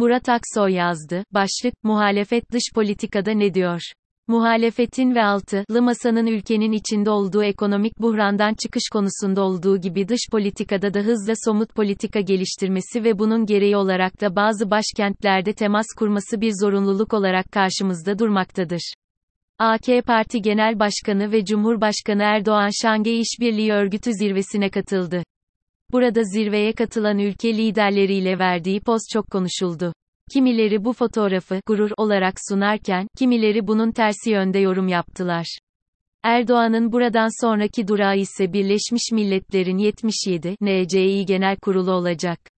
Murat Aksoy yazdı. Başlık, muhalefet dış politikada ne diyor? Muhalefetin ve altılı masanın ülkenin içinde olduğu ekonomik buhrandan çıkış konusunda olduğu gibi dış politikada da hızla somut politika geliştirmesi ve bunun gereği olarak da bazı başkentlerde temas kurması bir zorunluluk olarak karşımızda durmaktadır. AK Parti Genel Başkanı ve Cumhurbaşkanı Erdoğan Şangay İşbirliği Örgütü zirvesine katıldı. Burada zirveye katılan ülke liderleriyle verdiği poz çok konuşuldu. Kimileri bu fotoğrafı gurur olarak sunarken, kimileri bunun tersi yönde yorum yaptılar. Erdoğan'ın buradan sonraki durağı ise Birleşmiş Milletler'in 77 NCİ Genel Kurulu olacak.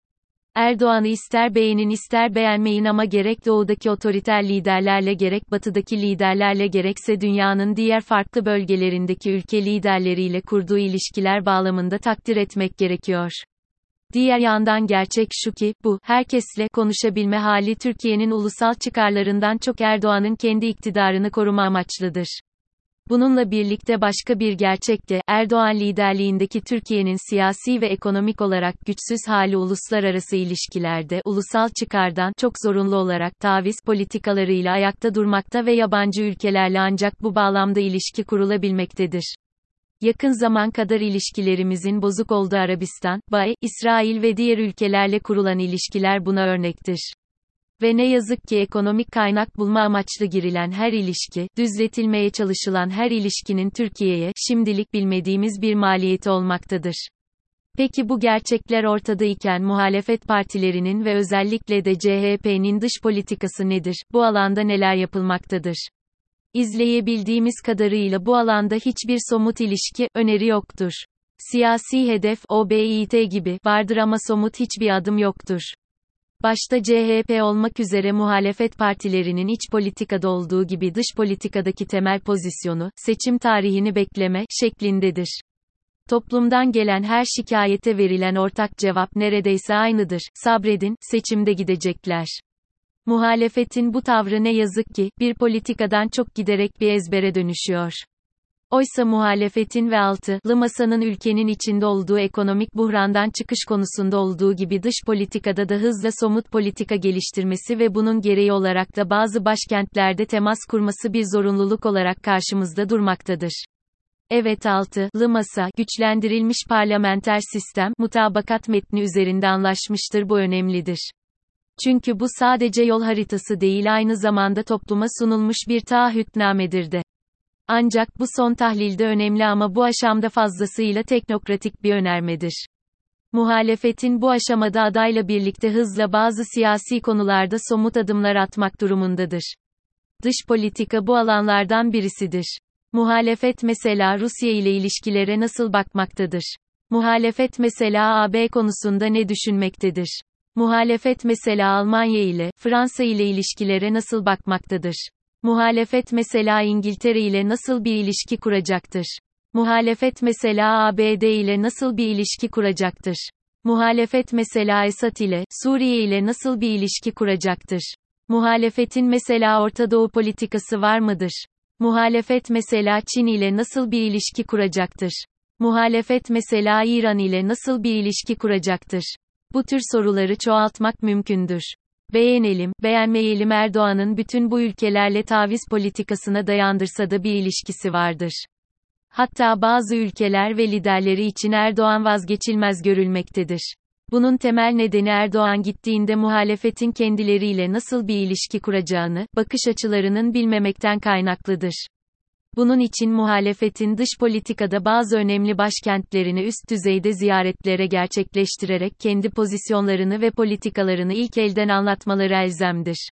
Erdoğan'ı ister beğenin ister beğenmeyin ama gerek doğudaki otoriter liderlerle gerek batıdaki liderlerle gerekse dünyanın diğer farklı bölgelerindeki ülke liderleriyle kurduğu ilişkiler bağlamında takdir etmek gerekiyor. Diğer yandan gerçek şu ki, bu, herkesle konuşabilme hali Türkiye'nin ulusal çıkarlarından çok Erdoğan'ın kendi iktidarını koruma amaçlıdır. Bununla birlikte başka bir gerçek de, Erdoğan liderliğindeki Türkiye'nin siyasi ve ekonomik olarak güçsüz hali uluslararası ilişkilerde, ulusal çıkardan, çok zorunlu olarak, taviz politikalarıyla ayakta durmakta ve yabancı ülkelerle ancak bu bağlamda ilişki kurulabilmektedir. Yakın zaman kadar ilişkilerimizin bozuk olduğu Arabistan, Bay, İsrail ve diğer ülkelerle kurulan ilişkiler buna örnektir. Ve ne yazık ki ekonomik kaynak bulma amaçlı girilen her ilişki, düzletilmeye çalışılan her ilişkinin Türkiye'ye, şimdilik bilmediğimiz bir maliyeti olmaktadır. Peki bu gerçekler ortadayken muhalefet partilerinin ve özellikle de CHP'nin dış politikası nedir? Bu alanda neler yapılmaktadır? İzleyebildiğimiz kadarıyla bu alanda hiçbir somut ilişki, öneri yoktur. Siyasi hedef, OBİT gibi, vardır ama somut hiçbir adım yoktur. Başta CHP olmak üzere muhalefet partilerinin iç politikada olduğu gibi dış politikadaki temel pozisyonu, seçim tarihini bekleme, şeklindedir. Toplumdan gelen her şikayete verilen ortak cevap neredeyse aynıdır. Sabredin, seçimde gidecekler. Muhalefetin bu tavrı ne yazık ki, bir politikadan çok giderek bir ezbere dönüşüyor. Oysa muhalefetin ve altılı masanın ülkenin içinde olduğu ekonomik buhrandan çıkış konusunda olduğu gibi dış politikada da hızla somut politika geliştirmesi ve bunun gereği olarak da bazı başkentlerde temas kurması bir zorunluluk olarak karşımızda durmaktadır. Evet altılı masa, güçlendirilmiş parlamenter sistem, mutabakat metni üzerinde anlaşmıştır bu önemlidir. Çünkü bu sadece yol haritası değil aynı zamanda topluma sunulmuş bir taahhütnamedir de. Ancak bu son tahlilde önemli ama bu aşamda fazlasıyla teknokratik bir önermedir. Muhalefetin bu aşamada adayla birlikte hızla bazı siyasi konularda somut adımlar atmak durumundadır. Dış politika bu alanlardan birisidir. Muhalefet mesela Rusya ile ilişkilere nasıl bakmaktadır? Muhalefet mesela AB konusunda ne düşünmektedir? Muhalefet mesela Almanya ile, Fransa ile ilişkilere nasıl bakmaktadır? Muhalefet mesela İngiltere ile nasıl bir ilişki kuracaktır? Muhalefet mesela ABD ile nasıl bir ilişki kuracaktır? Muhalefet mesela Esad ile, Suriye ile nasıl bir ilişki kuracaktır? Muhalefetin mesela Orta Doğu politikası var mıdır? Muhalefet mesela Çin ile nasıl bir ilişki kuracaktır? Muhalefet mesela İran ile nasıl bir ilişki kuracaktır? Bu tür soruları çoğaltmak mümkündür. Beğenelim, beğenmeyelim Erdoğan'ın bütün bu ülkelerle taviz politikasına dayandırsa da bir ilişkisi vardır. Hatta bazı ülkeler ve liderleri için Erdoğan vazgeçilmez görülmektedir. Bunun temel nedeni Erdoğan gittiğinde muhalefetin kendileriyle nasıl bir ilişki kuracağını, bakış açılarının bilmemekten kaynaklıdır. Bunun için muhalefetin dış politikada bazı önemli başkentlerini üst düzeyde ziyaretlere gerçekleştirerek kendi pozisyonlarını ve politikalarını ilk elden anlatmaları elzemdir.